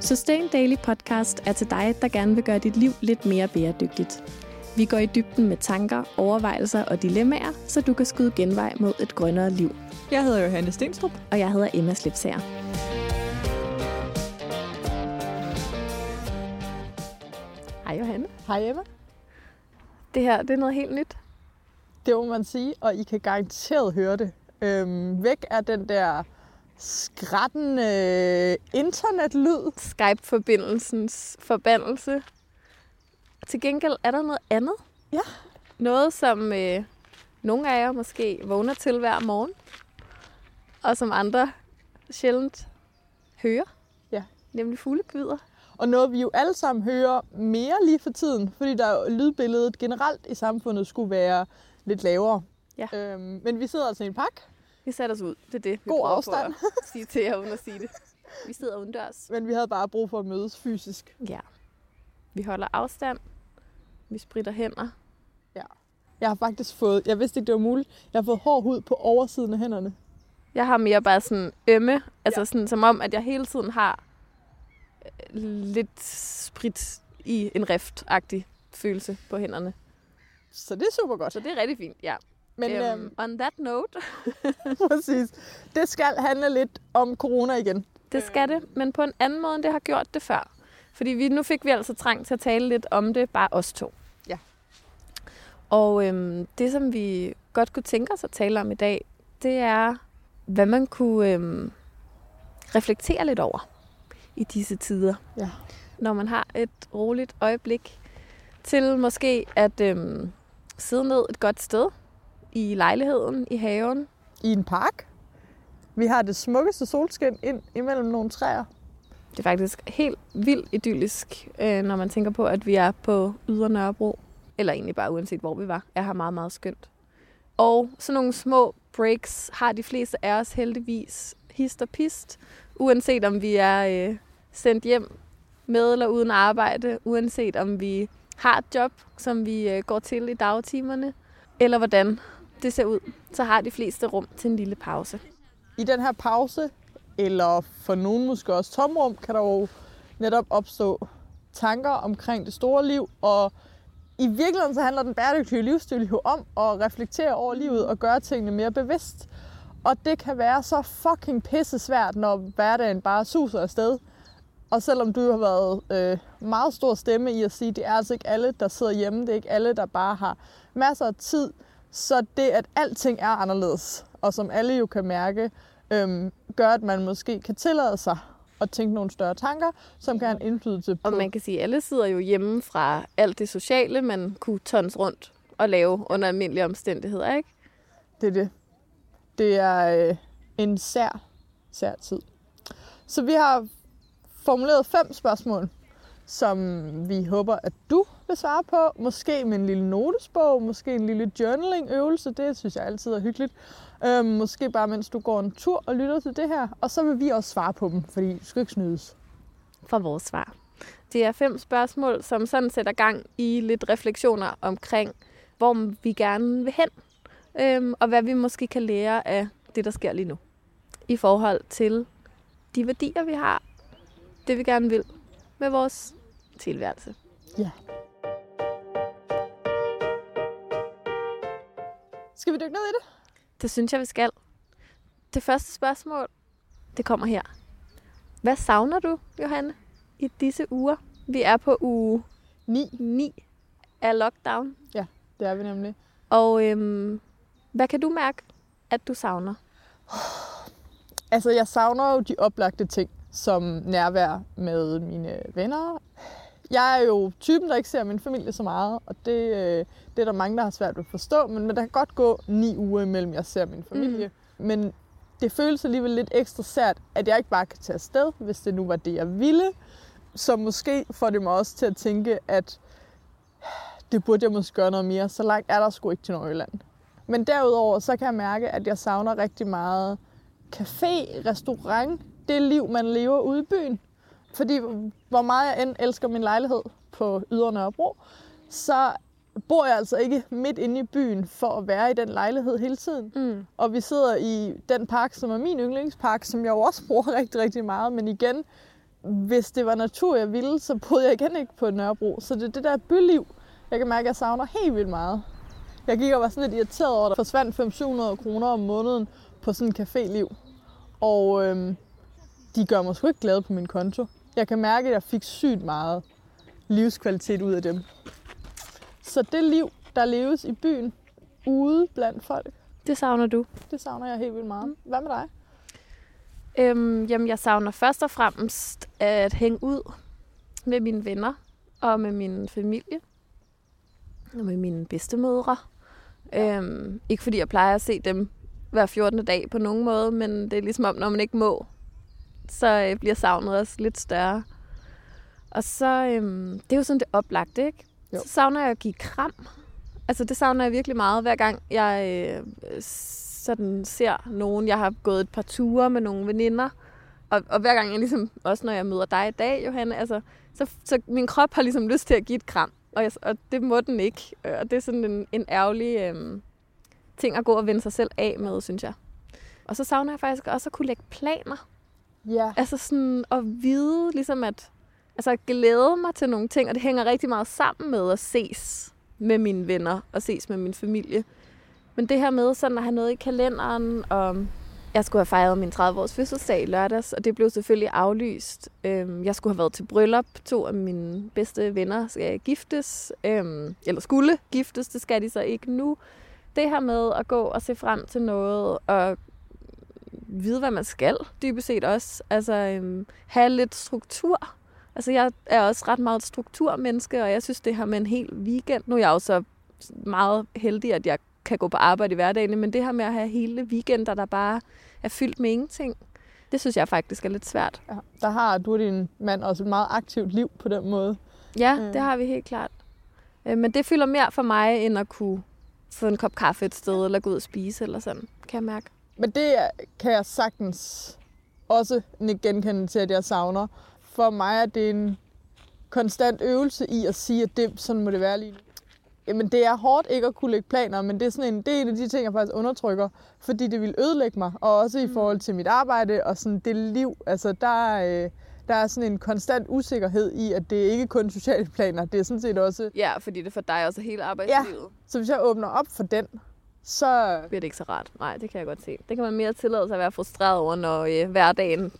Sustain Daily Podcast er til dig, der gerne vil gøre dit liv lidt mere bæredygtigt. Vi går i dybden med tanker, overvejelser og dilemmaer, så du kan skyde genvej mod et grønnere liv. Jeg hedder Johanne Stenstrup. Og jeg hedder Emma Slipsager. Hej Johanne. Hej Emma. Det her, det er noget helt nyt. Det må man sige, og I kan garanteret høre det. Øhm, væk er den der skrættende internetlyd. Skype-forbindelsens forbandelse. Til gengæld er der noget andet. Ja. Noget, som øh, nogle af jer måske vågner til hver morgen, og som andre sjældent hører. Ja. Nemlig fuglekvider. Og noget, vi jo alle sammen hører mere lige for tiden, fordi der er lydbilledet generelt i samfundet skulle være lidt lavere. Ja. Øhm, men vi sidder altså i en park, Vi satte os ud. Det er det, God afstand. At sige til jer, uden at sige det. Vi sidder udendørs. men vi havde bare brug for at mødes fysisk. Ja. Vi holder afstand. Vi spritter hænder. Jeg har faktisk fået, jeg vidste ikke, det var muligt, jeg har fået hård hud på oversiden af hænderne. Jeg har mere bare sådan ømme, altså Ja. sådan som om, at jeg hele tiden har øh, lidt sprit i en rift-agtig følelse på hænderne. Så det er super godt. Så det er rigtig fint, ja. Men øhm, øhm, on that note, præcis, det skal handle lidt om corona igen. det skal det, men på en anden måde, end det har gjort det før. Fordi vi, nu fik vi altså trang til at tale lidt om det, bare os to. Ja. Og øhm, det, som vi godt kunne tænke os at tale om i dag, det er, hvad man kunne øhm, reflektere lidt over i disse tider. Ja. Når man har et roligt øjeblik til måske at øhm, sidde ned et godt sted i lejligheden, i haven. I en park. Vi har det smukkeste solskin ind imellem nogle træer. Det er faktisk helt vildt idyllisk, øh, når man tænker på, at vi er på Ydre Nørrebro. Eller egentlig bare uanset, hvor vi var. Jeg har meget, meget skønt. Og sådan nogle små breaks har de fleste af os heldigvis hist og pist. Uanset om vi er øh, sendt hjem med eller uden arbejde. Uanset om vi har et job, som vi øh, går til i dagtimerne. Eller hvordan det ser ud. Så har de fleste rum til en lille pause. I den her pause, eller for nogen måske også tomrum, kan der jo netop opstå tanker omkring det store liv. Og i virkeligheden så handler den bæredygtige livsstil jo om at reflektere over livet og gøre tingene mere bevidst. Og det kan være så fucking pisse svært, når hverdagen bare suser afsted. Og selvom du har været øh, meget stor stemme i at sige, det er altså ikke alle, der sidder hjemme, det er ikke alle, der bare har masser af tid, så det, at alting er anderledes, og som alle jo kan mærke, øhm, gør, at man måske kan tillade sig at tænke nogle større tanker, som kan have en indflydelse på... Og man kan sige, at alle sidder jo hjemme fra alt det sociale, man kunne tons rundt og lave under almindelige omstændigheder, ikke? Det er det. Det er øh, en sær, sær tid. Så vi har formuleret fem spørgsmål, som vi håber, at du vil svare på. Måske med en lille notesbog, måske en lille journaling-øvelse. Det synes jeg altid er hyggeligt. Øhm, måske bare mens du går en tur og lytter til det her. Og så vil vi også svare på dem, fordi du skal ikke snydes. For vores svar. Det er fem spørgsmål, som sådan sætter gang i lidt refleksioner omkring, hvor vi gerne vil hen, øhm, og hvad vi måske kan lære af det, der sker lige nu. I forhold til de værdier, vi har, det vi gerne vil med vores tilværelse. Skal vi dykke ned i det? Det synes jeg, vi skal. Det første spørgsmål, det kommer her. Hvad savner du, Johanne, i disse uger? Vi er på uge Ni. 9 af lockdown. Det er vi nemlig. Og øhm, hvad kan du mærke, at du savner? Altså, jeg savner jo de oplagte ting, som nærvær med mine venner. Jeg er jo typen, der ikke ser min familie så meget, og det, øh, det er der mange, der har svært ved at forstå. Men, men der kan godt gå ni uger imellem, jeg ser min familie. Mm. Men det føles alligevel lidt ekstra sært, at jeg ikke bare kan tage afsted, hvis det nu var det, jeg ville. Så måske får det mig også til at tænke, at det burde jeg måske gøre noget mere. Så langt er der sgu ikke til Nordjylland. Men derudover, så kan jeg mærke, at jeg savner rigtig meget café, restaurant, det liv, man lever ude i byen. Fordi hvor meget jeg end elsker min lejlighed på Ydre Nørrebro, så bor jeg altså ikke midt inde i byen for at være i den lejlighed hele tiden. Mm. Og vi sidder i den park, som er min yndlingspark, som jeg jo også bruger rigtig, rigtig meget. Men igen, hvis det var natur, jeg ville, så boede jeg igen ikke på Nørrebro. Så det er det der byliv, jeg kan mærke, at jeg savner helt vildt meget. Jeg gik og var sådan lidt irriteret over, at der forsvandt 500 kroner om måneden på sådan en caféliv. Og øhm, de gør mig sgu ikke glad på min konto. Jeg kan mærke, at jeg fik sygt meget livskvalitet ud af dem. Så det liv, der leves i byen, ude blandt folk, Det savner du. det savner jeg helt vildt meget. Hvad med dig? Øhm, jamen, jeg savner først og fremmest at hænge ud med mine venner og med min familie og med mine bedstemødre. Øhm, ikke fordi jeg plejer at se dem hver 14. dag på nogen måde, men det er ligesom om, når man ikke må, så øh, bliver savnet også lidt større. Og så, øhm, det er jo sådan det oplagte, ikke? Jo. Så savner jeg at give kram. Altså, det savner jeg virkelig meget, hver gang jeg øh, sådan ser nogen. Jeg har gået et par ture med nogle veninder, og, og hver gang jeg ligesom, også når jeg møder dig i dag, Johanne, altså, så, så min krop har ligesom lyst til at give et kram, og, jeg, og det må den ikke. Og det er sådan en, en ærgerlig øh, ting at gå og vende sig selv af med, synes jeg. Og så savner jeg faktisk også at kunne lægge planer. Ja. Altså sådan at vide, ligesom at, altså at glæde mig til nogle ting, og det hænger rigtig meget sammen med at ses med mine venner og ses med min familie. Men det her med sådan at have noget i kalenderen, og jeg skulle have fejret min 30-års fødselsdag i lørdags, og det blev selvfølgelig aflyst. Øhm, jeg skulle have været til bryllup. To af mine bedste venner skal giftes, øhm, eller skulle giftes, det skal de så ikke nu. Det her med at gå og se frem til noget, og vide, hvad man skal, dybest set også. Altså, øhm, have lidt struktur. Altså, jeg er også ret meget et strukturmenneske, og jeg synes, det her med en hel weekend... Nu er jeg jo så meget heldig, at jeg kan gå på arbejde i hverdagen, men det her med at have hele weekender, der bare er fyldt med ingenting, det synes jeg faktisk er lidt svært. ja. Der har du og din mand også et meget aktivt liv på den måde. Ja, Mm. det har vi helt klart. Øh, Men det fylder mere for mig, end at kunne få en kop kaffe et sted, eller gå ud og spise, eller sådan, kan jeg mærke. Men det kan jeg sagtens også genkende til, at jeg savner. For mig er det en konstant øvelse i at sige, at det, sådan må det være lige nu. Jamen, det er hårdt ikke at kunne lægge planer, men det er, sådan en, det er en af de ting, jeg faktisk undertrykker, fordi det vil ødelægge mig, og også i forhold til mit arbejde og sådan det liv. Altså, der, øh, der er sådan en konstant usikkerhed i, at det ikke kun sociale planer, det er sådan set også... Ja, fordi det for dig også hele arbejdslivet. Så hvis jeg åbner op for den, så bliver det ikke så rart. Nej, det kan jeg godt se. Det kan man mere tillade sig at være frustreret over, når øh, hverdagen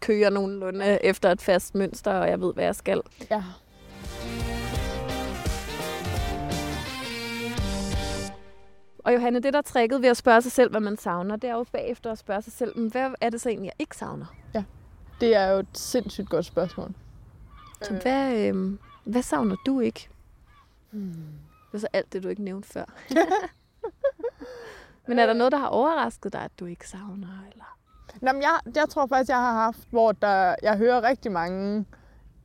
kører nogenlunde efter et fast mønster, og jeg ved, hvad jeg skal. ja, Og Johanne, det der er tricket ved at spørge sig selv, hvad man savner, det er jo bagefter at spørge sig selv, "Men hvad er det så egentlig, jeg ikke savner? det er jo et sindssygt godt spørgsmål. Så hvad, øh, hvad savner du ikke? Hmm. Det er så alt det, du ikke nævnte før. Men er der noget, der har overrasket dig, at du ikke savner? Eller? Nå, men jeg, jeg tror faktisk, jeg har haft, hvor der, jeg hører rigtig mange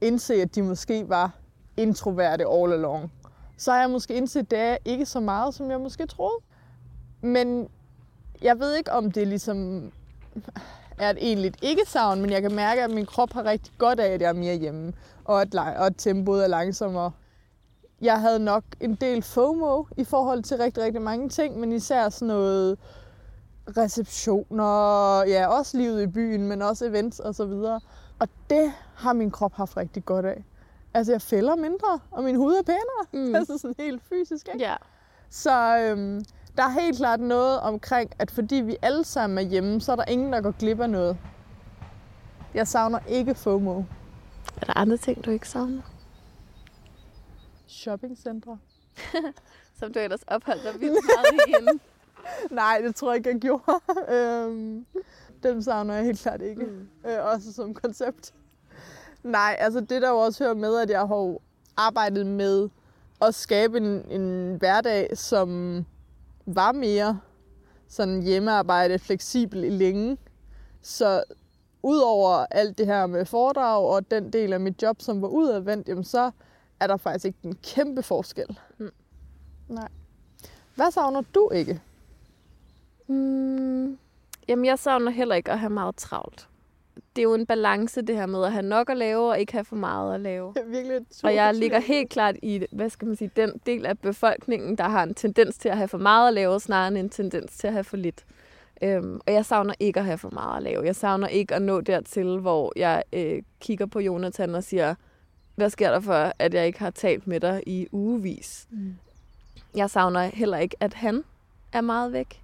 indse, at de måske var introverte all along. Så har jeg måske indset, det er ikke så meget, som jeg måske troede. Men jeg ved ikke, om det ligesom er et egentligt ikke-savn, men jeg kan mærke, at min krop har rigtig godt af, at jeg er mere hjemme, og at, og at tempoet er langsommere. Jeg havde nok en del FOMO i forhold til rigtig, rigtig mange ting, men især sådan noget receptioner, ja, også livet i byen, men også events og så videre. Og det har min krop haft rigtig godt af. Altså, jeg fælder mindre, og min hud er pænere. Mm. Altså sådan helt fysisk, ikke? Ja. Så øhm, der er helt klart noget omkring, at fordi vi alle sammen er hjemme, så er der ingen, der går glip af noget. Jeg savner ikke FOMO. Er der andre ting, du ikke savner? Shoppingcentre. Som du ellers opholdt dig vildt meget i inden. Nej, det tror jeg ikke, jeg gjorde. øhm, dem savner jeg helt klart ikke. Mm. øh, også som koncept. Nej, altså det der jo også hører med, at jeg har arbejdet med at skabe en, en hverdag, som var mere sådan hjemmearbejde, fleksibel i længe. Så udover alt det her med foredrag og den del af mit job, som var udadvendt, jamen så er der faktisk ikke en kæmpe forskel. Mm. Nej. Hvad savner du ikke? Mm, jamen, jeg savner heller ikke at have meget travlt. Det er jo en balance, det her med at have nok at lave, og ikke have for meget at lave. Er virkelig Og jeg ligger helt klart i, hvad skal man sige, den del af befolkningen, der har en tendens til at have for meget at lave, snarere end en tendens til at have for lidt. Øhm, og jeg savner ikke at have for meget at lave. Jeg savner ikke at nå dertil, hvor jeg øh, kigger på Jonathan og siger, hvad sker der for, at jeg ikke har talt med dig i ugevis? Mm. Jeg savner heller ikke, at han er meget væk.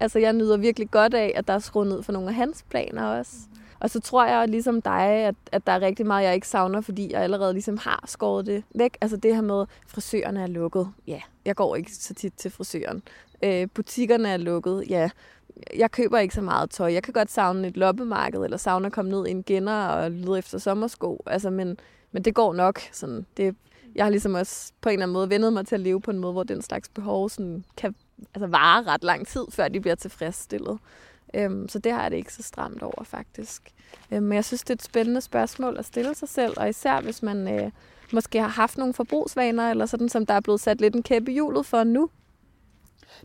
Altså, jeg nyder virkelig godt af, at der er skruet ned for nogle af hans planer også. Og så tror jeg ligesom dig, at, at der er rigtig meget, jeg ikke savner, fordi jeg allerede ligesom har skåret det væk. Altså det her med, frisørerne er lukket. Ja, jeg går ikke så tit til frisøren. Øh, butikkerne er lukket. Ja, jeg køber ikke så meget tøj. Jeg kan godt savne et loppemarked, eller savne at komme ned i en genner og lede efter sommersko. Altså, men, men det går nok. Sådan, det, jeg har ligesom også på en eller anden måde vendet mig til at leve på en måde, hvor den slags behov sådan, kan altså, vare ret lang tid, før de bliver tilfredsstillet. Øhm, så det har jeg det ikke så stramt over, faktisk. Øhm, men jeg synes, det er et spændende spørgsmål at stille sig selv, og især hvis man øh, måske har haft nogle forbrugsvaner, eller sådan, som der er blevet sat lidt en kæppe i hjulet for nu.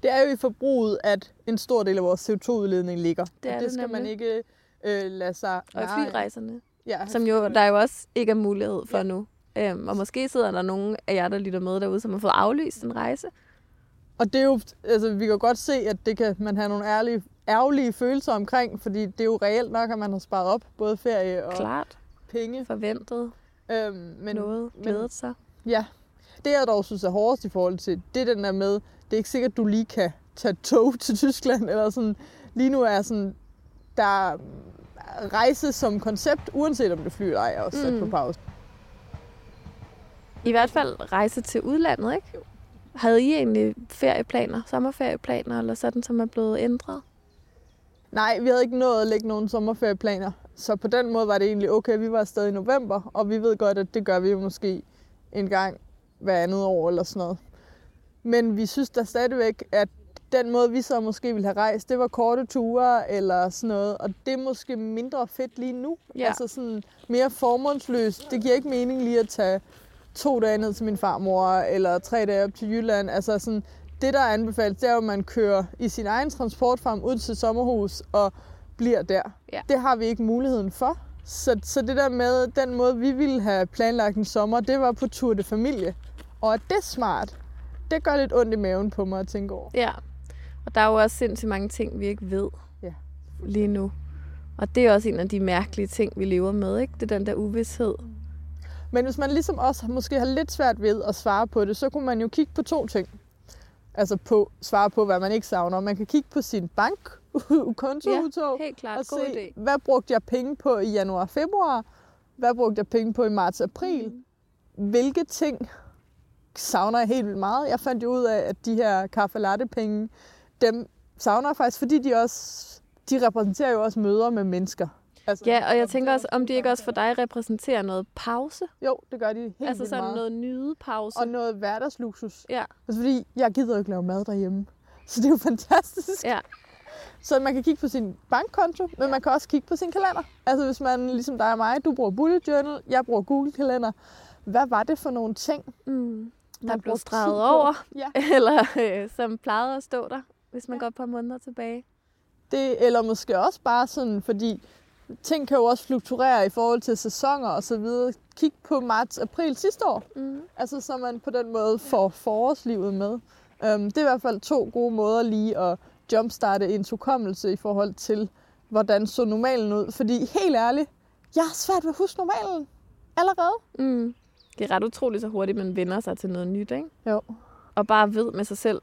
Det er jo i forbruget, at en stor del af vores CO2-udledning ligger. Det, er og det, det skal nemlig. man ikke øh, lade sig... Og flyrejserne, Ja, som jo, der jo også ikke er mulighed for ja. nu. Øhm, og måske sidder der nogen af jer, der lytter med derude, som har fået aflyst en rejse. Og det er jo, altså, vi kan godt se, at det kan man have nogle ærlige, ærgerlige følelser omkring, fordi det er jo reelt nok, at man har sparet op, både ferie og Klart. penge. Forventet. Øhm, Men, noget. Glædet sig. Ja. Det, jeg dog synes er hårdest i forhold til, det er den der med, det er ikke sikkert, at du lige kan tage tog til Tyskland, eller sådan. Lige nu er sådan, der er rejse som koncept, uanset om det flyr eller ej, er også sat Mm. på pause. I hvert fald rejse til udlandet, ikke? Havde I egentlig ferieplaner, sommerferieplaner, eller sådan, som er blevet ændret? Nej, vi havde ikke nået at lægge nogen sommerferieplaner. Så på den måde var det egentlig okay, vi var afsted i november, og vi ved godt, at det gør vi jo måske en gang hver andet år eller sådan noget. Men vi synes da stadigvæk, at den måde, vi så måske ville have rejst, det var korte ture eller sådan noget. Og det er måske mindre fedt lige nu. Ja. Altså sådan mere formålsløst. Det giver ikke mening lige at tage to dage ned til min farmor, eller tre dage op til Jylland. Altså sådan, det, der er anbefalet, det er jo, at man kører i sin egen transportfarm ud til sommerhus og bliver der. Ja. Det har vi ikke muligheden for. Så, så det der med, den måde, vi ville have planlagt en sommer, det var på tur de familie. Og er det smart? Det gør lidt ondt i maven på mig at tænke over. Ja. Og der er jo også sindssygt mange ting, vi ikke ved Ja. lige nu. Og det er også en af de mærkelige ting, vi lever med, ikke? Det er den der uvidshed. Men hvis man ligesom også måske har lidt svært ved at svare på det, så kunne man jo kigge på to ting. Altså på svare på, hvad man ikke savner. Man kan kigge på sin bankkontoudtog helt klart. og God se, idé. hvad brugte jeg penge på i januar og februar? Hvad brugte jeg penge på i marts og april? Mm. Hvilke ting savner jeg helt vildt meget? Jeg fandt jo ud af, at de her kaffe latte penge, dem savner jeg faktisk, fordi de også de repræsenterer jo også møder med mennesker. Altså, Ja, og jeg tænker også, om de ikke også for dig repræsenterer noget pause? Jo, det gør de helt altså sådan meget. noget nydepause. Og noget hverdagsluksus. Ja, Altså fordi, jeg gider ikke lave mad derhjemme. Så det er jo fantastisk. ja. Så man kan kigge på sin bankkonto, men man kan også kigge på sin kalender. Altså hvis man, ligesom dig og mig, du bruger bullet journal, jeg bruger Google kalender. Hvad var det for nogle ting, Mm. Der blev streget over, Ja. eller øh, som plejede at stå der, hvis man Ja. går et par måneder tilbage. Det, eller måske også bare sådan, fordi ting kan jo også fluktuere i forhold til sæsoner og så videre. Kig på marts-april sidste år. Mm. Altså så man på den måde får forårslivet med. Um, det er i hvert fald to gode måder lige at jumpstarte ens hukommelse i forhold til, hvordan så normalen ud. Fordi helt ærligt, jeg har svært ved at huske normalen allerede. Mm. Det er ret utroligt så hurtigt, man vender sig til noget nyt, ikke? Jo. Og bare ved med sig selv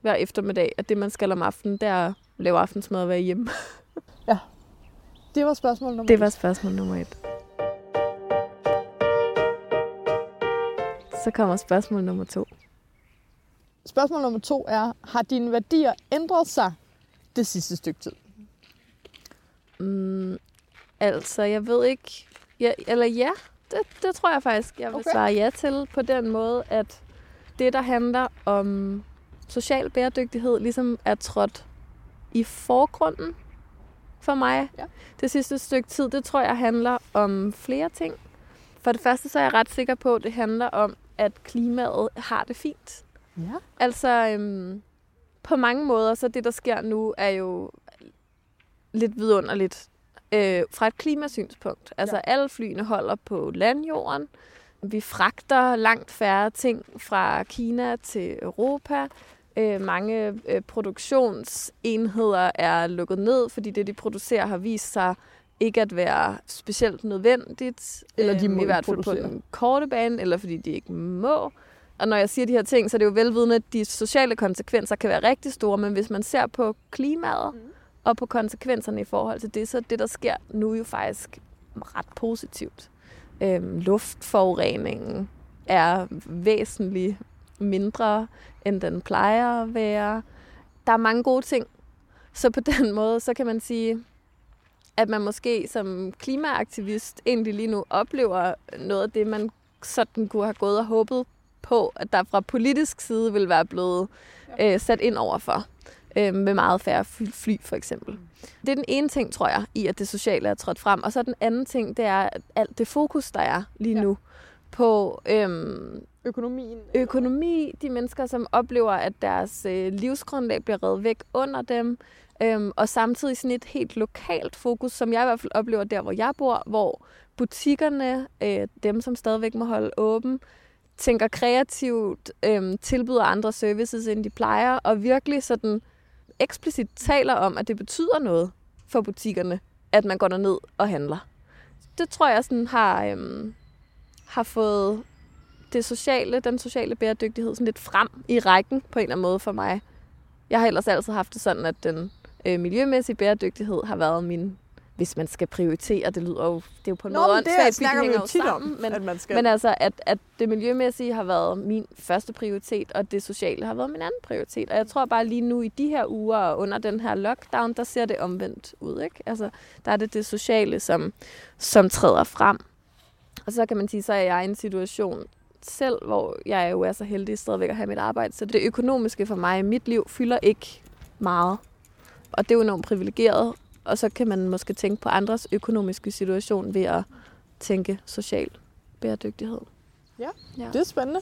hver eftermiddag, at det, man skal om aftenen, det er at lave aftensmad og være hjemme. Det var spørgsmål nummer Det var spørgsmål nummer et. Så kommer spørgsmål nummer to. Spørgsmål nummer to er, har dine værdier ændret sig det sidste stykke tid? Mm, altså, jeg ved ikke... Ja, eller ja, det, det tror jeg faktisk, jeg vil okay. svare ja til på den måde, at det, der handler om social bæredygtighed, ligesom er trådt i forgrunden for mig Ja. det sidste stykke tid. Det tror jeg handler om flere ting. For det første, så er jeg ret sikker på, at det handler om, at klimaet har det fint. Ja. Altså, øhm, på mange måder, så det, der sker nu, er jo lidt vidunderligt øh, fra et klimasynspunkt. Altså, Ja. alle flyene holder på landjorden. Vi fragter langt færre ting fra Kina til Europa. Øh, mange øh, produktionsenheder er lukket ned, fordi det, de producerer, har vist sig ikke at være specielt nødvendigt. Eller de øhm, må I hvert fald på producere. den korte bane, eller fordi de ikke må. Og når jeg siger de her ting, så er det jo velvidende, at de sociale konsekvenser kan være rigtig store, men hvis man ser på klimaet mm. og på konsekvenserne i forhold til det, så er det, der sker nu jo faktisk ret positivt. Øhm, luftforureningen er væsentligt mindre, end den plejer at være. Der er mange gode ting. Så på den måde, så kan man sige, at man måske som klimaaktivist egentlig lige nu oplever noget af det, man sådan kunne have gået og håbet på, at der fra politisk side vil være blevet øh, sat ind over for. Øh, med meget færre fly, for eksempel. Det er den ene ting, tror jeg, i at det sociale er trådt frem. Og så den anden ting, det er alt det fokus, der er lige Ja. nu på øhm, Økonomien. økonomi, de mennesker, som oplever, at deres øh, livsgrundlag bliver reddet væk under dem, øhm, og samtidig sådan et helt lokalt fokus, som jeg i hvert fald oplever der, hvor jeg bor, hvor butikkerne, øh, dem som stadigvæk må holde åben, tænker kreativt, øhm, tilbyder andre services, end de plejer, og virkelig sådan eksplicit taler om, at det betyder noget for butikkerne, at man går derned og handler. Det tror jeg sådan har, øhm, har fået det sociale, den sociale bæredygtighed sådan lidt frem i rækken på en eller anden måde for mig. Jeg har ellers altid haft det sådan, at den øh, miljømæssige bæredygtighed har været min, hvis man skal prioritere, det lyder jo, det er jo på en Nå, måde åndssvagt, snakker vi hænger jo tit sammen, om, men, at man skal. men altså, at, at det miljømæssige har været min første prioritet, og det sociale har været min anden prioritet. Og jeg tror bare lige nu i de her uger og under den her lockdown, der ser det omvendt ud. Ikke? Altså, der er det det sociale, som, som træder frem. Og så kan man sige, så er jeg i en situation selv, hvor jeg jo er så heldig stadigvæk at have mit arbejde. Så det økonomiske for mig i mit liv fylder ikke meget. Og det er jo enormt privilegeret. Og så kan man måske tænke på andres økonomiske situation ved at tænke social bæredygtighed. Ja, ja. Det er spændende.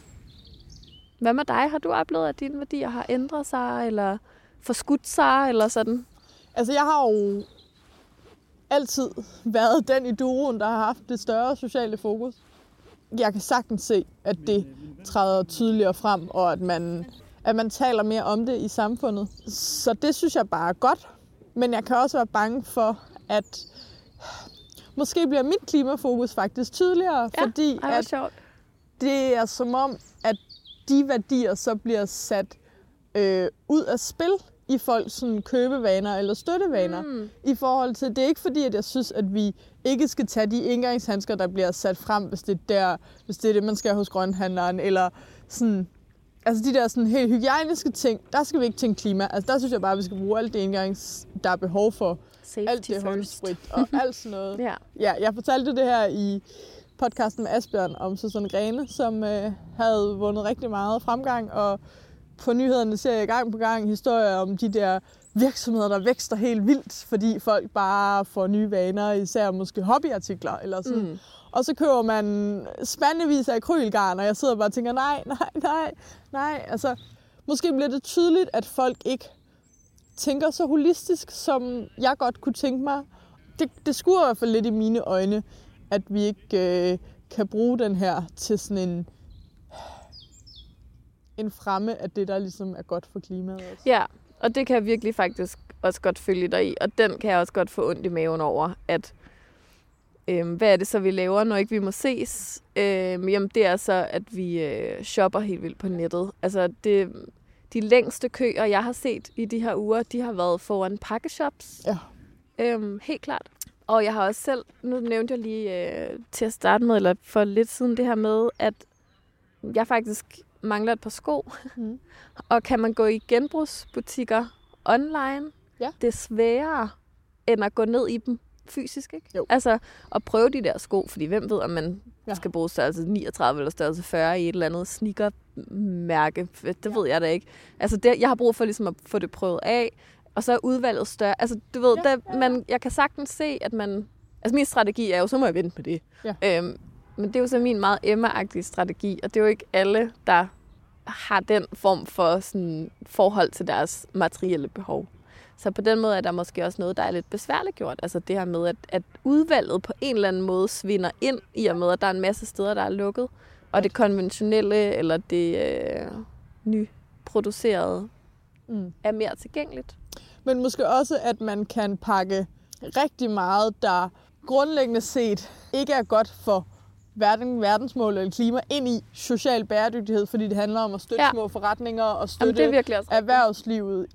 Hvad med dig? Har du oplevet, at dine værdier har ændret sig, eller forskudt sig, eller sådan? Altså, jeg har jo altid været den i duoen, der har haft det større sociale fokus. Jeg kan sagtens se, at det træder tydeligere frem, og at man, at man taler mere om det i samfundet. Så det synes jeg bare er godt. Men jeg kan også være bange for, at måske bliver mit klimafokus faktisk tydeligere, Ja, fordi Ej, at sjovt. det er som om, at de værdier så bliver sat øh, ud af spil i folks sådan, købevaner eller støttevaner. Mm. I forhold til, det er ikke fordi, at jeg synes, at vi ikke skal tage de indgangshandsker, der bliver sat frem, hvis det er, der, hvis det, er det, man skal hos grønhandleren, eller sådan, altså de der sådan helt hygiejniske ting, der skal vi ikke tænke klima. Altså der synes jeg bare, at vi skal bruge alt det indgangs, der er behov for. Safety alt det håndsprit og alt sådan noget. Ja. Ja, jeg fortalte det her i podcasten med Asbjørn om Susanne Grene, som øh, havde vundet rigtig meget fremgang, og på nyhederne ser jeg gang på gang historier om de der virksomheder, der vækster helt vildt, fordi folk bare får nye vaner, især måske hobbyartikler eller sådan. Mm. Og så køber man spandevis af akrylgarn, og jeg sidder bare og tænker, nej, nej, nej, nej. Altså, måske bliver det tydeligt, at folk ikke tænker så holistisk, som jeg godt kunne tænke mig. Det, det skuer i hvert fald lidt i mine øjne, at vi ikke øh, kan bruge den her til sådan en, en fremme af det, der ligesom er godt for klimaet. Også. Ja, og det kan jeg virkelig faktisk også godt følge dig i. Og den kan jeg også godt få ondt i maven over, at øhm, hvad er det så, vi laver, når ikke vi må ses? Øhm, jamen, det er så, at vi øh, shopper helt vildt på nettet. Altså, det, de længste køer, jeg har set i de her uger, de har været foran pakkeshops. Ja. Øhm, helt klart. Og jeg har også selv, nu nævnte jeg lige øh, til at starte med, eller for lidt siden det her med, at jeg faktisk mangler et par sko. Mm. Og kan man gå i genbrugsbutikker online, Ja. det er sværere end at gå ned i dem fysisk, ikke? Jo. Altså at prøve de der sko, fordi hvem ved, om man Ja. skal bruge størrelse 39 eller størrelse 40 i et eller andet sneaker-mærke. Det Ja. ved jeg da ikke. Altså det, jeg har brug for ligesom at få det prøvet af, og så er udvalget større. Altså du ved, Ja, ja, ja. Der, man, jeg kan sagtens se, at man... Altså min strategi er jo, så må jeg vente med det. Ja. Øhm, men det er jo så min meget Emma-agtige strategi, og det er jo ikke alle, der har den form for sådan, forhold til deres materielle behov. Så på den måde er der måske også noget, der er lidt besværligt gjort. Altså det her med, at, at udvalget på en eller anden måde svinder ind, i og med, at der er en masse steder, der er lukket. Og det konventionelle, eller det øh, nyproducerede, mm. er mere tilgængeligt. Men måske også, at man kan pakke rigtig meget, der grundlæggende set ikke er godt for verden, verdensmål eller klima ind i social bæredygtighed, fordi det handler om at støtte ja. små forretninger og støtte Jamen, det er erhvervslivet.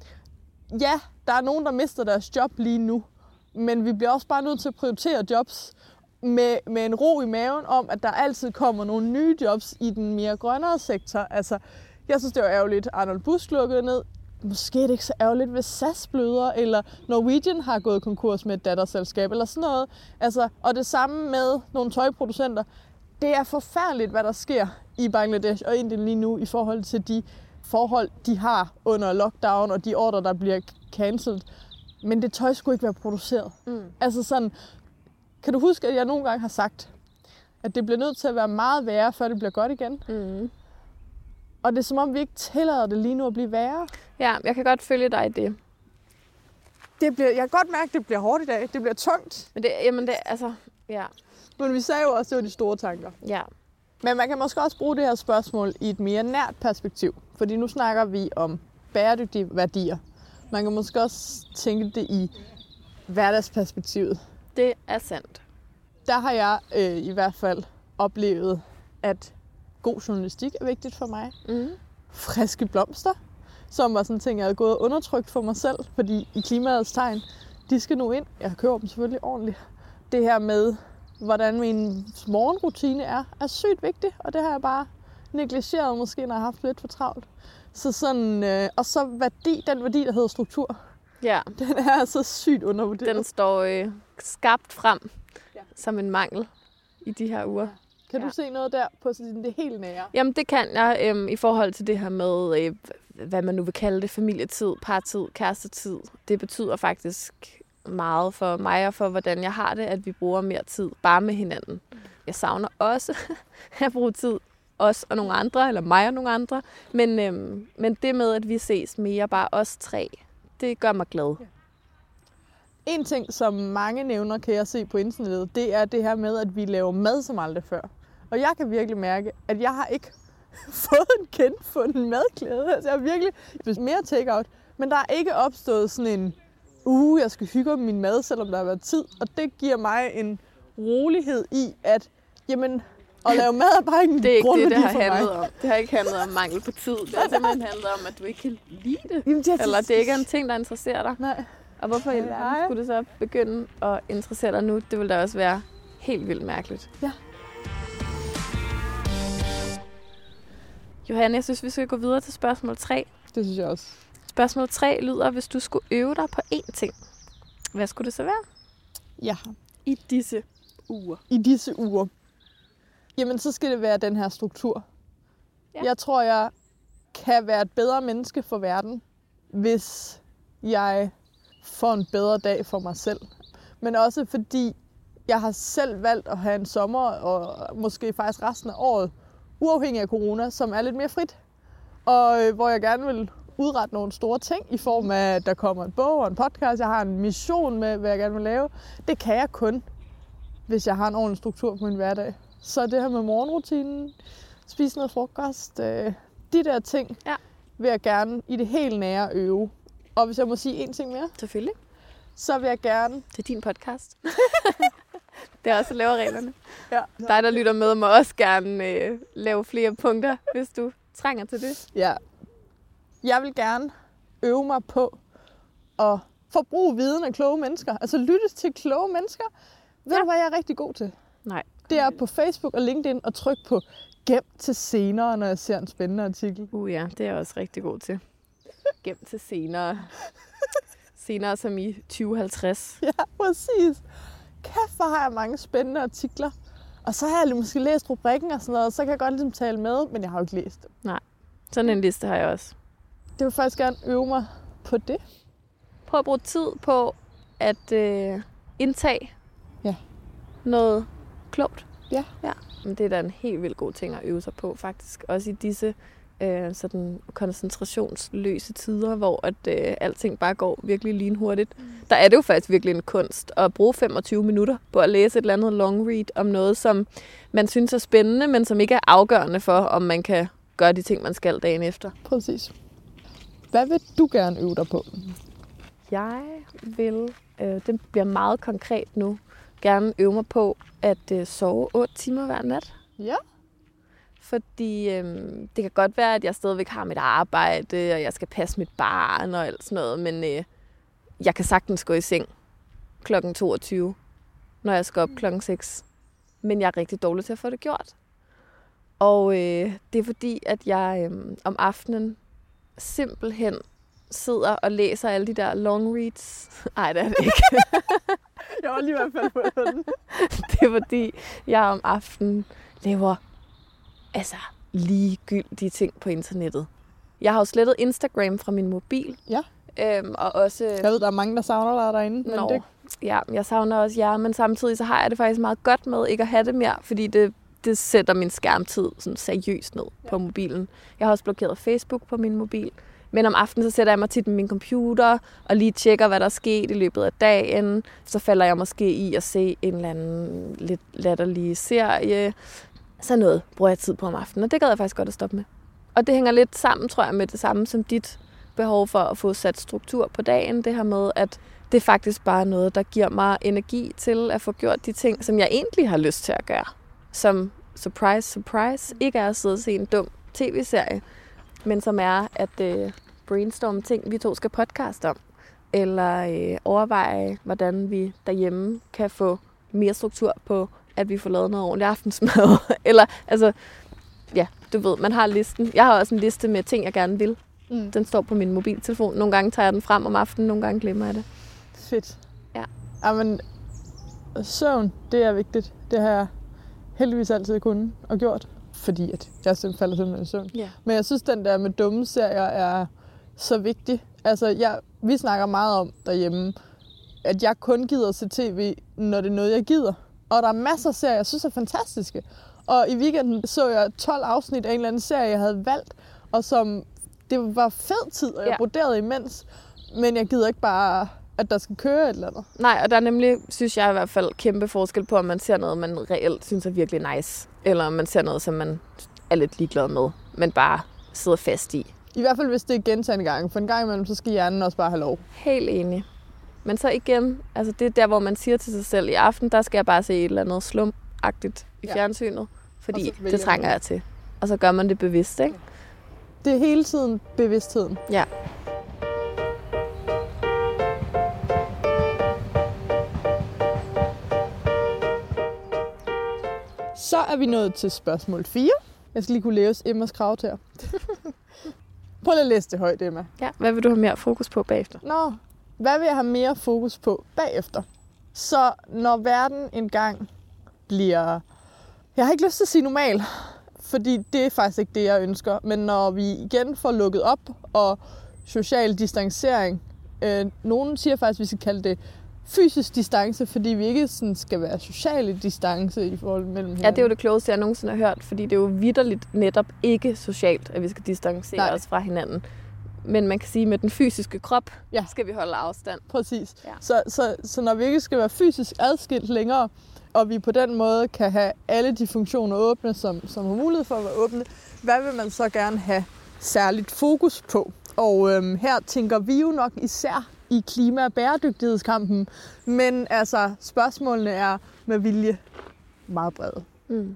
Ja, der er nogen, der mister deres job lige nu, men vi bliver også bare nødt til at prioritere jobs med, med en ro i maven om, at der altid kommer nogle nye jobs i den mere grønnere sektor. Altså, jeg synes, det var ærgerligt, Arnold Busk lukkede ned. Måske er det ikke så ærgerligt, hvis SAS bløder, eller Norwegian har gået konkurs med et datterselskab, eller sådan noget. Altså, og det samme med nogle tøjproducenter. Det er forfærdeligt, hvad der sker i Bangladesh og Indien lige nu i forhold til de forhold, de har under lockdown, og de ordre, der bliver cancelled. Men det tøj skulle ikke være produceret. Mm. Altså sådan, kan du huske, at jeg nogle gange har sagt, at det bliver nødt til at være meget værre, før det bliver godt igen? Mm. Og det er som om, vi ikke tillader det lige nu at blive værre. Ja, jeg kan godt følge dig i det. det bliver, jeg kan godt mærke, at det bliver hårdt i dag. Det bliver tungt. Men det, jamen det, altså, ja. Men vi sagde jo også, at det var de store tanker. Ja. Men man kan måske også bruge det her spørgsmål i et mere nært perspektiv. Fordi nu snakker vi om bæredygtige værdier. Man kan måske også tænke det i hverdagsperspektivet. Det er sandt. Der har jeg øh, i hvert fald oplevet, at god journalistik er vigtigt for mig. Mm. Friske blomster, som var sådan en ting, jeg havde gået undertrykt for mig selv, fordi i klimaets tegn, de skal nu ind. Jeg køber dem selvfølgelig ordentligt. Det her med, hvordan min morgenrutine er, er sygt vigtigt, og det har jeg bare negligeret måske, når jeg har haft lidt for travlt. Så sådan, øh, og så værdi, den værdi, der hedder struktur. Ja. Den er altså sygt undervurderet. Den står øh, skarpt frem ja. som en mangel i de her uger. Kan ja. du se noget der på sådan det helt nære? Jamen det kan jeg øhm, i forhold til det her med, øh, hvad man nu vil kalde det, familietid, partid, kærestetid. Det betyder faktisk meget for mig og for, hvordan jeg har det, at vi bruger mere tid bare med hinanden. Jeg savner også at bruge tid os og nogle andre, eller mig og nogle andre. Men, øhm, men det med, at vi ses mere, bare os tre, det gør mig glad. Ja. En ting, som mange nævner, kan jeg se på internettet, det er det her med, at vi laver mad som aldrig før. Og jeg kan virkelig mærke, at jeg har ikke fået en genfunden madklæde. Altså jeg har virkelig mere takeout, men der er ikke opstået sådan en, uh, jeg skal hygge om min mad, selvom der har været tid. Og det giver mig en rolighed i, at jamen, at lave mad er bare ikke Det er ikke det, det har handlet mig. om. Det har ikke handlet om mangel på tid. Det har simpelthen handlet om, at du ikke kan lide det. Jamen, det Eller det ikke er en ting, der interesserer dig. Nej. Og hvorfor i verden skulle det så begynde at interessere dig nu? Det vil da også være helt vildt mærkeligt. Ja. Johanne, jeg synes, vi skal gå videre til spørgsmål 3. Det synes jeg også. Spørgsmål 3 lyder, hvis du skulle øve dig på én ting, hvad skulle det så være? Ja. I disse uger. I disse uger. Jamen, så skal det være den her struktur. Ja. Jeg tror, jeg kan være et bedre menneske for verden, hvis jeg får en bedre dag for mig selv. Men også fordi jeg har selv valgt at have en sommer, og måske faktisk resten af året, uafhængig af corona, som er lidt mere frit. Og øh, hvor jeg gerne vil udrette nogle store ting i form af, at der kommer en bog og en podcast. Jeg har en mission med, hvad jeg gerne vil lave. Det kan jeg kun, hvis jeg har en ordentlig struktur på min hverdag. Så det her med morgenrutinen, spise noget frokost, øh, de der ting, ja. vil jeg gerne i det helt nære øve. Og hvis jeg må sige en ting mere. Selvfølgelig. Så vil jeg gerne... Det er din podcast. det er også at lave reglerne. Ja. Dig, der lytter med, må også gerne øh, lave flere punkter, hvis du trænger til det. Ja. Jeg vil gerne øve mig på at forbruge viden af kloge mennesker. Altså lytte til kloge mennesker. Ved ja. du, hvad jeg er rigtig god til? Nej. Det er på Facebook og LinkedIn at trykke på gem til senere, når jeg ser en spændende artikel. Uh ja, det er jeg også rigtig god til. Gem til senere. Senere som i 2050. Ja, præcis. Kæft, hvor har jeg mange spændende artikler. Og så har jeg måske læst rubrikken og sådan noget, og så kan jeg godt ligesom tale med, men jeg har jo ikke læst dem. Nej, sådan en liste har jeg også. Det vil faktisk gerne øve mig på det. Prøv at bruge tid på at øh, indtage ja. noget klogt. Ja. ja. Men det er da en helt vildt god ting at øve sig på, faktisk. Også i disse øh, sådan koncentrationsløse tider, hvor at øh, alting bare går virkelig lynhurtigt. Mm. Der er det jo faktisk virkelig en kunst at bruge 25 minutter på at læse et eller andet long read om noget, som man synes er spændende, men som ikke er afgørende for, om man kan gøre de ting, man skal dagen efter. Præcis. Hvad vil du gerne øve dig på? Jeg vil, øh, det bliver meget konkret nu, gerne øve mig på at øh, sove 8 timer hver nat. Ja. Fordi øh, det kan godt være, at jeg stadigvæk har mit arbejde, og jeg skal passe mit barn og alt sådan noget, men øh, jeg kan sagtens gå i seng kl. 22, når jeg skal op kl. 6. Men jeg er rigtig dårlig til at få det gjort. Og øh, det er fordi, at jeg øh, om aftenen simpelthen sidder og læser alle de der long reads. Nej, det er det ikke. Jeg var lige i hvert fald på den. det er fordi, jeg om aftenen laver altså ligegyldige ting på internettet. Jeg har jo slettet Instagram fra min mobil. Ja. Øhm, og også... Jeg ved, der er mange, der savner dig derinde. Men Nå, det, ja, jeg savner også jer, men samtidig så har jeg det faktisk meget godt med ikke at have det mere, fordi det, det sætter min skærmtid sådan seriøst ned ja. på mobilen. Jeg har også blokeret Facebook på min mobil. Men om aftenen, så sætter jeg mig tit med min computer og lige tjekker, hvad der er sket i løbet af dagen. Så falder jeg måske i at se en eller anden lidt latterlig serie. Så noget bruger jeg tid på om aftenen, og det gad jeg faktisk godt at stoppe med. Og det hænger lidt sammen, tror jeg, med det samme som dit behov for at få sat struktur på dagen. Det her med, at det er faktisk bare noget, der giver mig energi til at få gjort de ting, som jeg egentlig har lyst til at gøre. Som, surprise, surprise, ikke er at sidde og se en dum tv-serie, men som er at øh, brainstorme ting, vi to skal podcaste om. Eller øh, overveje, hvordan vi derhjemme kan få mere struktur på, at vi får lavet noget ordentligt aftensmad. Eller, altså, ja, du ved, man har listen. Jeg har også en liste med ting, jeg gerne vil. mm. Den står på min mobiltelefon. Nogle gange tager jeg den frem om aftenen, nogle gange glemmer jeg det. Fedt. Ja. Jamen, søvn, det er vigtigt. Det har jeg heldigvis altid kunnet og gjort. Fordi at jeg simpelthen falder simpelthen i søvn. Ja. Men jeg synes, den der med dumme serier er så vigtig. Altså, jeg, vi snakker meget om derhjemme, at jeg kun gider at se tv, når det er noget, jeg gider. Og der er masser af serier, jeg synes er fantastiske. Og i weekenden så jeg 12 afsnit af en eller anden serie, jeg havde valgt, og som det var fed tid, og jeg Ja. broderede imens. Men jeg gider ikke bare, at der skal køre et eller andet. Nej, og der er nemlig, synes jeg i hvert fald, kæmpe forskel på, om man ser noget, man reelt synes er virkelig nice, eller om man ser noget, som man er lidt ligeglad med, men bare sidder fast i. I hvert fald, hvis det er gentagende gange. For en gang imellem, så skal hjernen også bare have lov. Helt enig. Men så igen, altså det er der, hvor man siger til sig selv, i aften, der skal jeg bare se et eller andet slumagtigt i Ja. fjernsynet, fordi det trænger jeg til. Og så gør man det bevidst, ikke? Det er hele tiden bevidstheden. Ja. Så er vi nået til spørgsmål 4. Jeg skal lige kunne læse Emmas krav til Prøv at læse det højt, Emma. Ja, hvad vil du have mere fokus på bagefter? Nå, hvad vil jeg have mere fokus på bagefter? Så når verden engang bliver... Jeg har ikke lyst til at sige normal, fordi det er faktisk ikke det, jeg ønsker. Men når vi igen får lukket op, og social distancering, øh, nogen siger faktisk, at vi skal kalde det fysisk distance, fordi vi ikke sådan skal være sociale distance i forhold mellem Ja, det er jo det klogeste, jeg nogensinde har hørt, fordi det er jo vidderligt netop ikke socialt, at vi skal distancere Nej. Nej. os fra hinanden. Men man kan sige, at med den fysiske krop Ja. skal vi holde afstand. Præcis. Ja. Så, så, så når vi ikke skal være fysisk adskilt længere, og vi på den måde kan have alle de funktioner åbne, som, som har mulighed for at være åbne, hvad vil man så gerne have særligt fokus på? Og øhm, her tænker vi jo nok især i klima- og bæredygtighedskampen, men altså spørgsmålene er med vilje meget brede. Mm.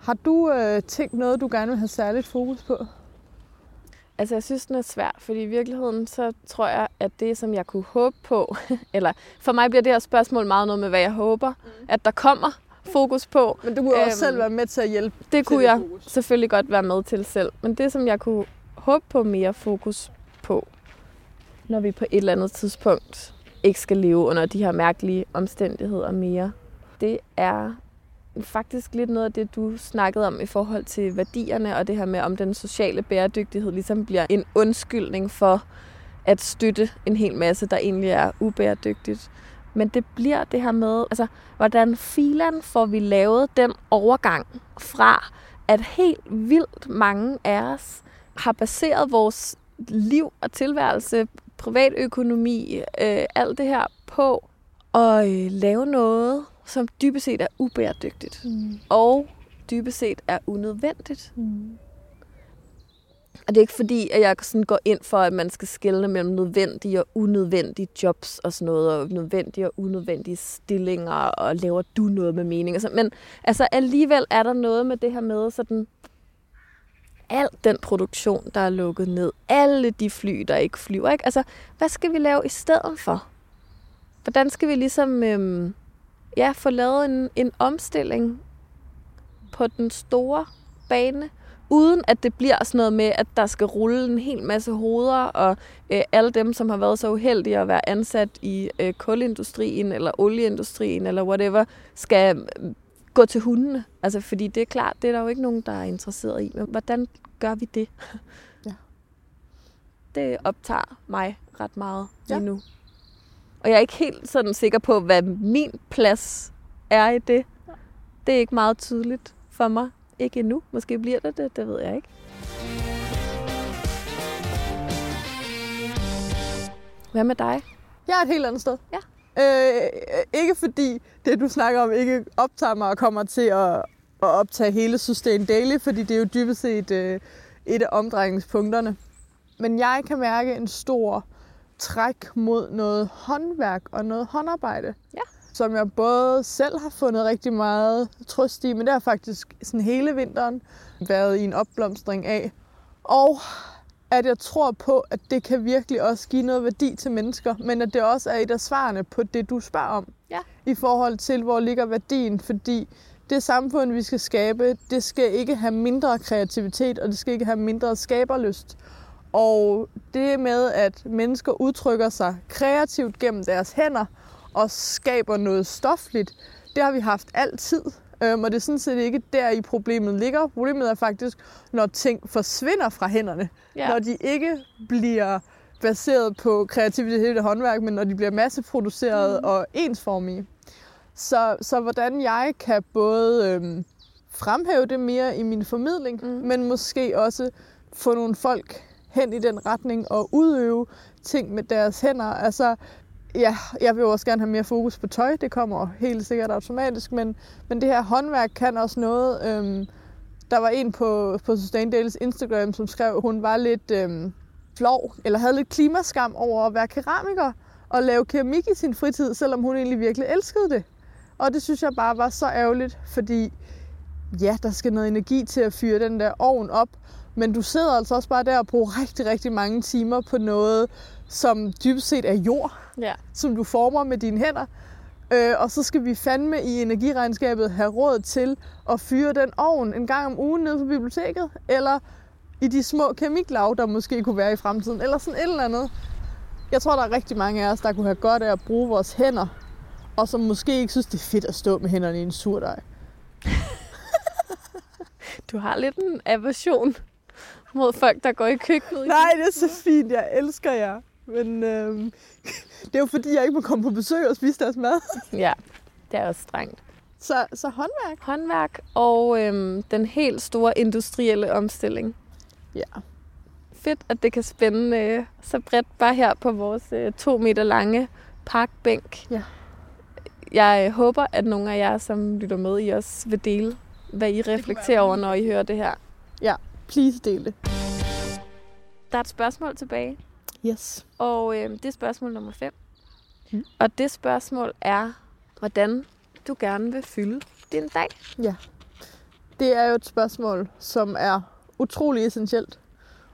Har du øh, tænkt noget, du gerne vil have særligt fokus på? Altså, jeg synes, den er svær, fordi i virkeligheden, så tror jeg, at det, som jeg kunne håbe på, eller for mig bliver det her spørgsmål meget noget med, hvad jeg håber, mm. at der kommer fokus på. Men du kunne øhm, også Øhm, selv være med til at hjælpe Det kunne det jeg fokus. selvfølgelig godt være med til selv. Men det, som jeg kunne håbe på mere fokus på, når vi på et eller andet tidspunkt ikke skal leve under de her mærkelige omstændigheder mere, det er faktisk lidt noget af det, du snakkede om i forhold til værdierne og det her med, om den sociale bæredygtighed ligesom bliver en undskyldning for at støtte en hel masse, der egentlig er ubæredygtigt. Men det bliver det her med, altså, hvordan filan får vi lavet den overgang fra, at helt vildt mange af os har baseret vores liv og tilværelse, privatøkonomi, øh, alt det her på at øh, lave noget, som dybest set er ubæredygtigt. Mm. Og dybest set er unødvendigt. Mm. Og det er ikke fordi, at jeg sådan går ind for, at man skal skelne mellem nødvendige og unødvendige jobs og sådan noget, og nødvendige og unødvendige stillinger, og laver du noget med mening og sådan. Men altså alligevel er der noget med det her med sådan, al den produktion, der er lukket ned, alle de fly, der ikke flyver, ikke? Altså, hvad skal vi lave i stedet for? Hvordan skal vi ligesom øhm, ja, få lavet en, en omstilling på den store bane, uden at det bliver sådan noget med, at der skal rulle en hel masse hoveder, og øh, alle dem, som har været så uheldige at være ansat i øh, kulindustrien, eller olieindustrien, eller whatever, skal gå til hundene. Altså, fordi det er klart, det er der jo ikke nogen, der er interesseret i. Men hvordan gør vi det? Ja. Det optager mig ret meget lige Ja. nu. Og jeg er ikke helt sådan sikker på, hvad min plads er i det. Det er ikke meget tydeligt for mig. Ikke endnu. Måske bliver det det, det ved jeg ikke. Hvad med dig? Jeg er et helt andet sted. Ja. Øh, ikke fordi det, du snakker om, ikke optager mig og kommer til at, at optage hele Sustain Daily, fordi det er jo dybest set øh, et af omdrejningspunkterne. Men jeg kan mærke en stor træk mod noget håndværk og noget håndarbejde. Ja. Som jeg både selv har fundet rigtig meget trøst i, men det har faktisk sådan hele vinteren været i en opblomstring af. Og at jeg tror på, at det kan virkelig også give noget værdi til mennesker, men at det også er et af svarene på det, du spørger om. Ja. I forhold til, hvor ligger værdien, fordi det samfund, vi skal skabe, det skal ikke have mindre kreativitet, og det skal ikke have mindre skaberlyst. Og det med, at mennesker udtrykker sig kreativt gennem deres hænder og skaber noget stofligt, det har vi haft altid. Øhm, og det er sådan set ikke der i problemet ligger. Problemet er faktisk, når ting forsvinder fra hænderne. Ja. Når de ikke bliver baseret på kreativitet og håndværk, men når de bliver masseproduceret mm. og ensformige. Så, så hvordan jeg kan både øhm, fremhæve det mere i min formidling, Mm. men måske også få nogle folk hen i den retning og udøve ting med deres hænder. Altså, ja, jeg vil også gerne have mere fokus på tøj. Det kommer helt sikkert automatisk, men, men det her håndværk kan også noget. Øhm, der var en på, på Sustain Dales Instagram, som skrev, at hun var lidt øhm, flov, eller havde lidt klimaskam over at være keramiker og lave keramik i sin fritid, selvom hun egentlig virkelig elskede det. Og det synes jeg bare var så ærgerligt, fordi ja, der skal noget energi til at fyre den der ovn op, men du sidder altså også bare der og bruger rigtig, rigtig mange timer på noget, som dybest set er jord, Ja. som du former med dine hænder. Øh, og så skal vi fandme i energiregnskabet have råd til at fyre den ovn en gang om ugen nede på biblioteket, eller i de små keramiklav, der måske kunne være i fremtiden, eller sådan et eller andet. Jeg tror, der er rigtig mange af os, der kunne have godt af at bruge vores hænder, og som måske ikke synes, det er fedt at stå med hænderne i en surdej. Du har lidt en aversion mod folk, der går i køkkenet. Nej, det er så fint. Jeg elsker jer. Men øhm, det er jo fordi, jeg ikke må komme på besøg og spise deres mad. Ja, det er også strengt. Så, så håndværk. Håndværk og øhm, den helt store industrielle omstilling. Ja. Fedt, at det kan spænde øh, så bredt bare her på vores øh, to meter lange parkbænk. Ja. Jeg øh, håber, at nogle af jer, som lytter med, I også vil dele, hvad I reflekterer over, når I hører det her. Please del det. Der er et spørgsmål tilbage, Yes. og øh, det er spørgsmål nummer 5. Mm. Og det spørgsmål er, hvordan du gerne vil fylde din dag. Det er jo et spørgsmål, som er utrolig essentielt.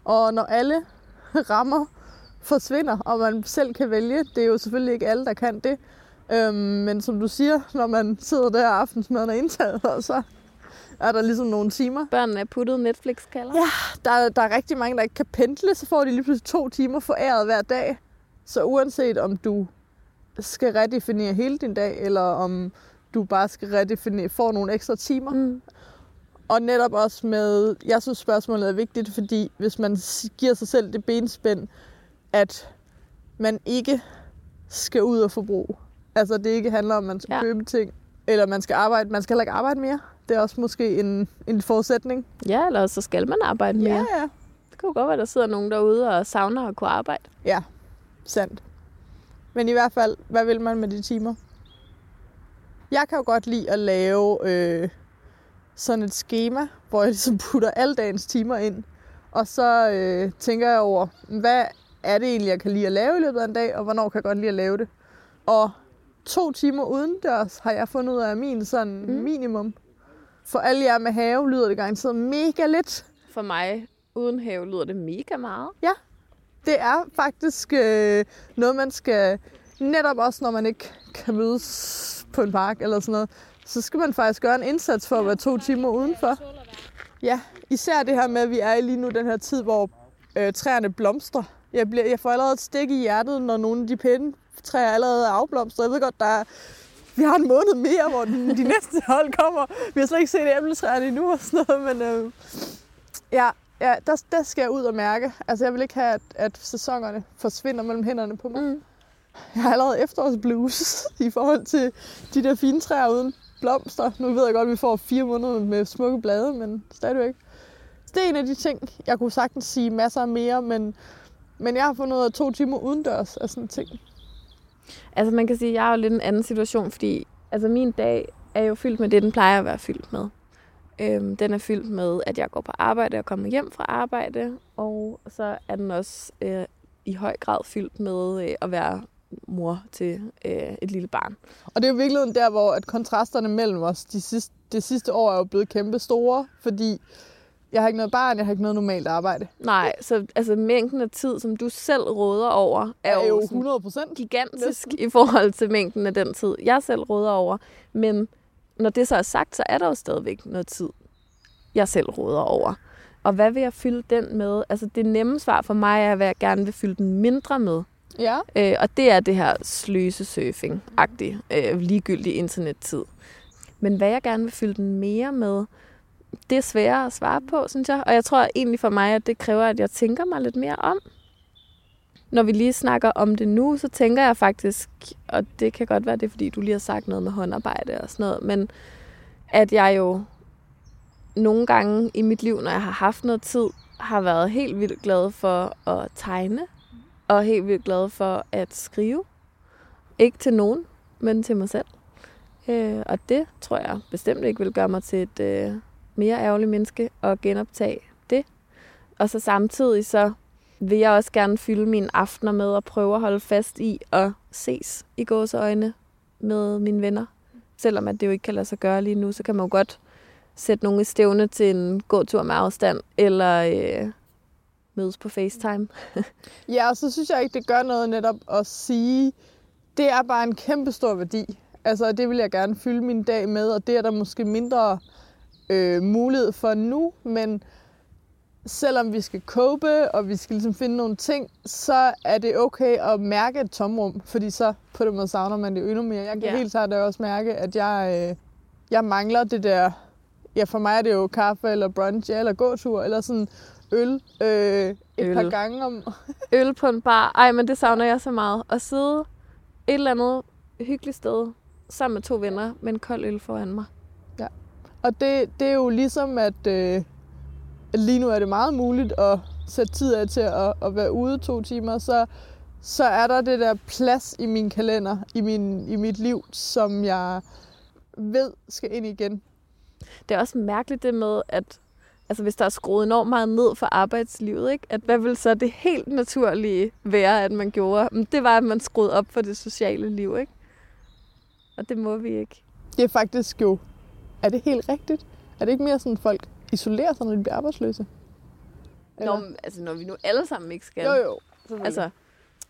Og når alle rammer forsvinder, og man selv kan vælge, det er jo selvfølgelig ikke alle, der kan det. Øhm, men som du siger, når man sidder der aftensmaden er indtaget, og så er der ligesom nogle timer. Børnene er puttet Netflix-kalder. Ja. Der, der er rigtig mange, der ikke kan pendle, så får de lige pludselig to timer foræret hver dag. Så uanset om du skal redefinere hele din dag, eller om du bare skal redefinere, får nogle ekstra timer, Mm. og netop også med, jeg synes spørgsmålet er vigtigt, fordi hvis man giver sig selv det benspænd, at man ikke skal ud og forbruge. Altså det ikke handler om, at man skal ja. købe ting, eller man skal arbejde. Man skal heller ikke arbejde mere. Det er også måske en, en forudsætning. Ja, eller så skal man arbejde mere. Ja, ja. Det kunne godt være, der sidder nogen derude og savner at kunne arbejde. Ja, sandt. Men i hvert fald, hvad vil man med de timer? Jeg kan jo godt lide at lave øh, sådan et schema, hvor jeg ligesom putter alle dagens timer ind. Og så øh, tænker jeg over, hvad er det egentlig, jeg kan lide at lave i løbet af en dag, og hvornår kan jeg godt lide at lave det. Og to timer udendørs har jeg fundet ud af min sådan mm. minimum. For alle jer med have lyder det garanteret mega lidt. For mig uden have lyder det mega meget. Ja, det er faktisk øh, noget, man skal... Netop også, når man ikke kan mødes på en park eller sådan noget, så skal man faktisk gøre en indsats for at være to timer udenfor. Ja, især det her med, at vi er lige nu den her tid, hvor øh, træerne blomstrer. Jeg, bliver, jeg får allerede et stik i hjertet, når nogle af de pæne træer allerede er afblomstret. Jeg ved godt, der er, vi har en måned mere, hvor den, de næste hold kommer. Vi har slet ikke set æbletræerne endnu og sådan noget, men øh, ja, ja der, der skal jeg ud og mærke. Altså, jeg vil ikke have, at, at sæsonerne forsvinder mellem hænderne på mig. Mm. Jeg har allerede efterårsblues i forhold til de der fine træer uden blomster. Nu ved jeg godt, at vi får fire måneder med smukke blade, men stadigvæk. Så det er en af de ting, jeg kunne sagtens sige masser mere, men, men jeg har fundet ud af to timer udendørs af sådan ting. Altså man kan sige, at jeg er jo lidt en anden situation, fordi altså min dag er jo fyldt med det, den plejer at være fyldt med. Øhm, den er fyldt med, at jeg går på arbejde og kommer hjem fra arbejde, og så er den også øh, i høj grad fyldt med øh, at være mor til øh, et lille barn. Og det er jo virkelig der, hvor at kontrasterne mellem os de sidste, det sidste år er jo blevet kæmpe store, fordi jeg har ikke noget barn, jeg har ikke noget normalt arbejde. Nej, så altså, mængden af tid, som du selv råder over, er, er jo 100 procent gigantisk næsten. i forhold til mængden af den tid, jeg selv råder over. Men når det så er sagt, så er der jo stadigvæk noget tid, jeg selv råder over. Og hvad vil jeg fylde den med? Altså det nemme svar for mig er, at jeg gerne vil fylde den mindre med. Ja. Øh, og det er det her sløsesurfing-agtige, øh, ligegyldig internettid. Men hvad jeg gerne vil fylde den mere med, det er sværere at svare på, synes jeg. Og jeg tror egentlig for mig, at det kræver, at jeg tænker mig lidt mere om. Når vi lige snakker om det nu, så tænker jeg faktisk, og det kan godt være, det er, fordi du lige har sagt noget med håndarbejde og sådan noget, men at jeg jo nogle gange i mit liv, når jeg har haft noget tid, har været helt vildt glad for at tegne, og helt vildt glad for at skrive. Ikke til nogen, men til mig selv. Øh, og det tror jeg bestemt ikke vil gøre mig til et øh, mere ærgerligt menneske og genoptage det. Og så samtidig så vil jeg også gerne fylde mine aftener med at prøve at holde fast i at ses i gåseøjne med mine venner. Selvom at det jo ikke kan lade sig gøre lige nu, så kan man jo godt sætte nogle stævne til en gåtur med afstand, eller øh, mødes på FaceTime. ja, og så synes jeg ikke, det gør noget netop at sige, det er bare en kæmpe stor værdi. Altså, det vil jeg gerne fylde min dag med, og det er der måske mindre øh, mulighed for nu, men selvom vi skal cope, og vi skal ligesom finde nogle ting, så er det okay at mærke et tomrum, fordi så på den måde savner man det endnu mere. Jeg kan ja. helt klart også mærke, at jeg, øh, jeg mangler det der, ja for mig er det jo kaffe eller brunch, ja, eller gåtur, eller sådan øl øh, et øl. par gange om... øl på en bar. Ej, men det savner jeg så meget. At sidde et eller andet hyggeligt sted sammen med to venner med en kold øl foran mig. Og det, det er jo ligesom, at, øh, lige nu er det meget muligt at sætte tid af til at, at være ude to timer, så, så er der det der plads i min kalender, i, min, i mit liv, som jeg ved skal ind igen. Det er også mærkeligt det med, at altså hvis der er skruet enormt meget ned for arbejdslivet, ikke? At hvad vil så det helt naturlige være, at man gjorde? Men det var, at man skruede op for det sociale liv, ikke? Og det må vi ikke. Det er faktisk jo... Er det helt rigtigt? Er det ikke mere sådan, at folk isolerer sig, når de bliver arbejdsløse? Nå, altså når vi nu alle sammen ikke skal. Jo, jo. Altså,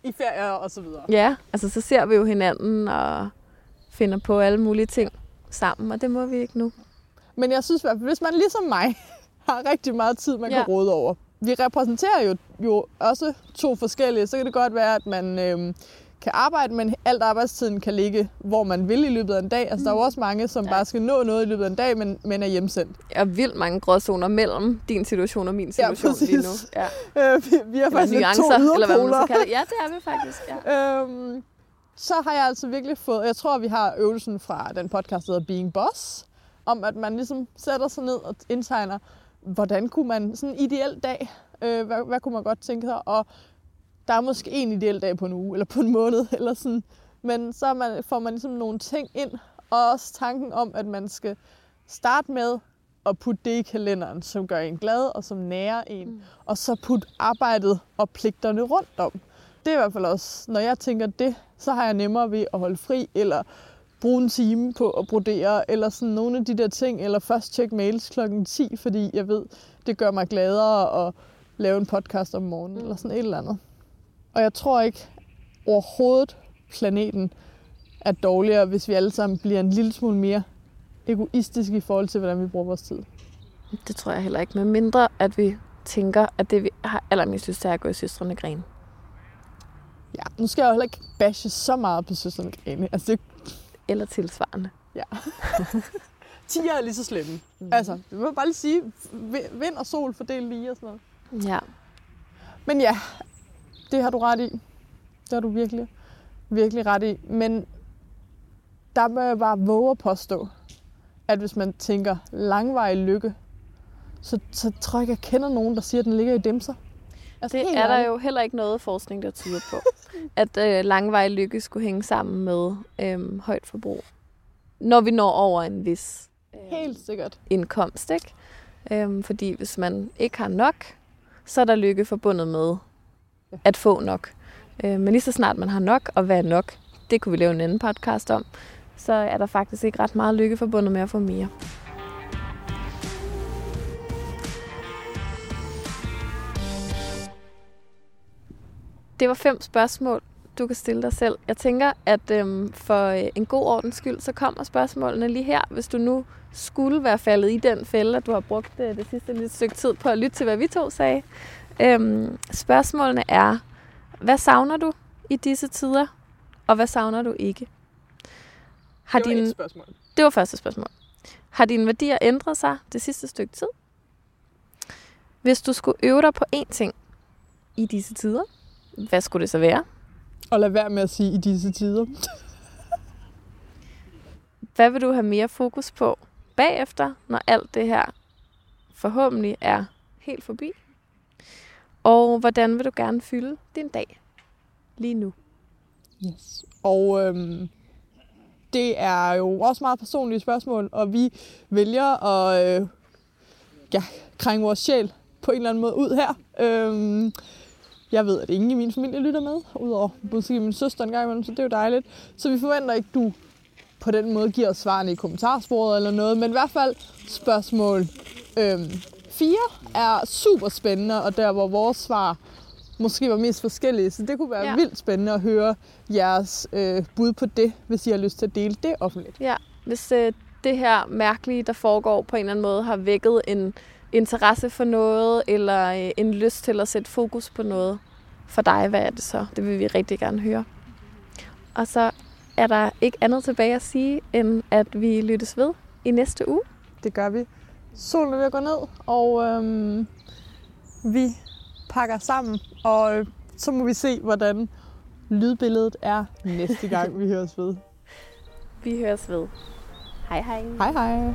I ferier og så videre. Ja, altså så ser vi jo hinanden og finder på alle mulige ting sammen, og det må vi ikke nu. Men jeg synes i hvert fald, hvis man ligesom mig har rigtig meget tid, man ja. kan råde over. Vi repræsenterer jo, jo også to forskellige. Så kan det godt være, at man øh, kan arbejde, men alt arbejdstiden kan ligge, hvor man vil i løbet af en dag. Altså, mm. der er jo mm. også mange, som ja. bare skal nå noget i løbet af en dag, men, men er hjemsendt. Jeg er vildt mange gråzoner mellem din situation og min situation ja, lige nu. Ja. Øh, vi, vi har faktisk nuancer, to eller hvad man så kalder Ja, det er vi faktisk. Ja. øhm, så har jeg altså virkelig fået, jeg tror, vi har øvelsen fra den podcast, der hedder Being Boss, om at man ligesom sætter sig ned og indtegner, hvordan kunne man, sådan en ideel dag, øh, hvad, hvad kunne man godt tænke sig, og der er måske en ideel dag på en uge, eller på en måned, eller sådan, men så man, får man ligesom nogle ting ind, og også tanken om, at man skal starte med og putte det i kalenderen, som gør en glad og som nærer en. Mm. Og så putte arbejdet og pligterne rundt om. Det er i hvert fald også, når jeg tænker det, så har jeg nemmere ved at holde fri, eller bruge en time på at brodere, eller sådan nogle af de der ting, eller først tjekke mails klokken 10, fordi jeg ved, det gør mig gladere at lave en podcast om morgenen, eller sådan et eller andet. Og jeg tror ikke overhovedet, planeten er dårligere, hvis vi alle sammen bliver en lille smule mere egoistiske i forhold til, hvordan vi bruger vores tid. Det tror jeg heller ikke, med mindre at vi tænker, at det vi har allermest lyst til er at gå i søstrene gren. Ja, nu skal jeg jo heller ikke bashe så meget på søsterne Grene. Altså, det, Eller tilsvarende. tiger er lige så slemme. Mm. Altså, det må jeg bare lige sige. Vi- Vind og sol fordelt lige og sådan noget. Ja. Men ja, det har du ret i. Det har du virkelig, virkelig ret i. Men der må jeg bare våge at påstå, at hvis man tænker langvarig lykke, så, så tror jeg ikke, jeg kender nogen, der siger, at den ligger i dimser. Altså, Det er der jo heller ikke noget forskning, der tyder på, at øh, langvej lykke skulle hænge sammen med øh, højt forbrug. Når vi når over en vis øh, Helt sikkert. indkomst, ikke? Øhm, fordi hvis man ikke har nok, så er der lykke forbundet med at få nok. Øh, men lige så snart man har nok, og hvad er nok, det kunne vi lave en anden podcast om, så er der faktisk ikke ret meget lykke forbundet med at få mere. Det var fem spørgsmål, du kan stille dig selv. Jeg tænker, at øhm, for øh, en god ordens skyld, så kommer spørgsmålene lige her. Hvis du nu skulle være faldet i den fælde, at du har brugt øh, det sidste lille stykke tid på at lytte til, hvad vi to sagde. Øhm, spørgsmålene er, hvad savner du i disse tider, og hvad savner du ikke? Har det var din, et spørgsmål. det var første spørgsmål. Har dine værdier ændret sig det sidste stykke tid? Hvis du skulle øve dig på én ting i disse tider, hvad skulle det så være? Og lad være med at sige i disse tider. Hvad vil du have mere fokus på bagefter, når alt det her forhåbentlig er helt forbi? Og hvordan vil du gerne fylde din dag lige nu? Yes. Og øhm, det er jo også meget personlige spørgsmål, og vi vælger at øh, ja, krænge vores sjæl på en eller anden måde ud her. Øhm, jeg ved, at ingen i min familie lytter med, udover måske min søster en gang imellem, så det er jo dejligt. Så vi forventer ikke, du på den måde giver os svarene i kommentarsporet eller noget, men i hvert fald spørgsmål øhm, 4 er super spændende, og der hvor vores svar måske var mest forskellige, så det kunne være Ja. vildt spændende at høre jeres øh, bud på det, hvis I har lyst til at dele det offentligt. Ja, hvis øh, det her mærkelige, der foregår på en eller anden måde, har vækket en interesse for noget, eller øh, en lyst til at sætte fokus på noget for dig, hvad er det så? Det vil vi rigtig gerne høre. Og så er der ikke andet tilbage at sige, end at vi lyttes ved i næste uge. Det gør vi. Solen er ved at gå ned, og øhm, vi pakker sammen, og øh, så må vi se, hvordan lydbilledet er næste gang, vi høres ved. Vi høres ved. Hej hej. Hej hej!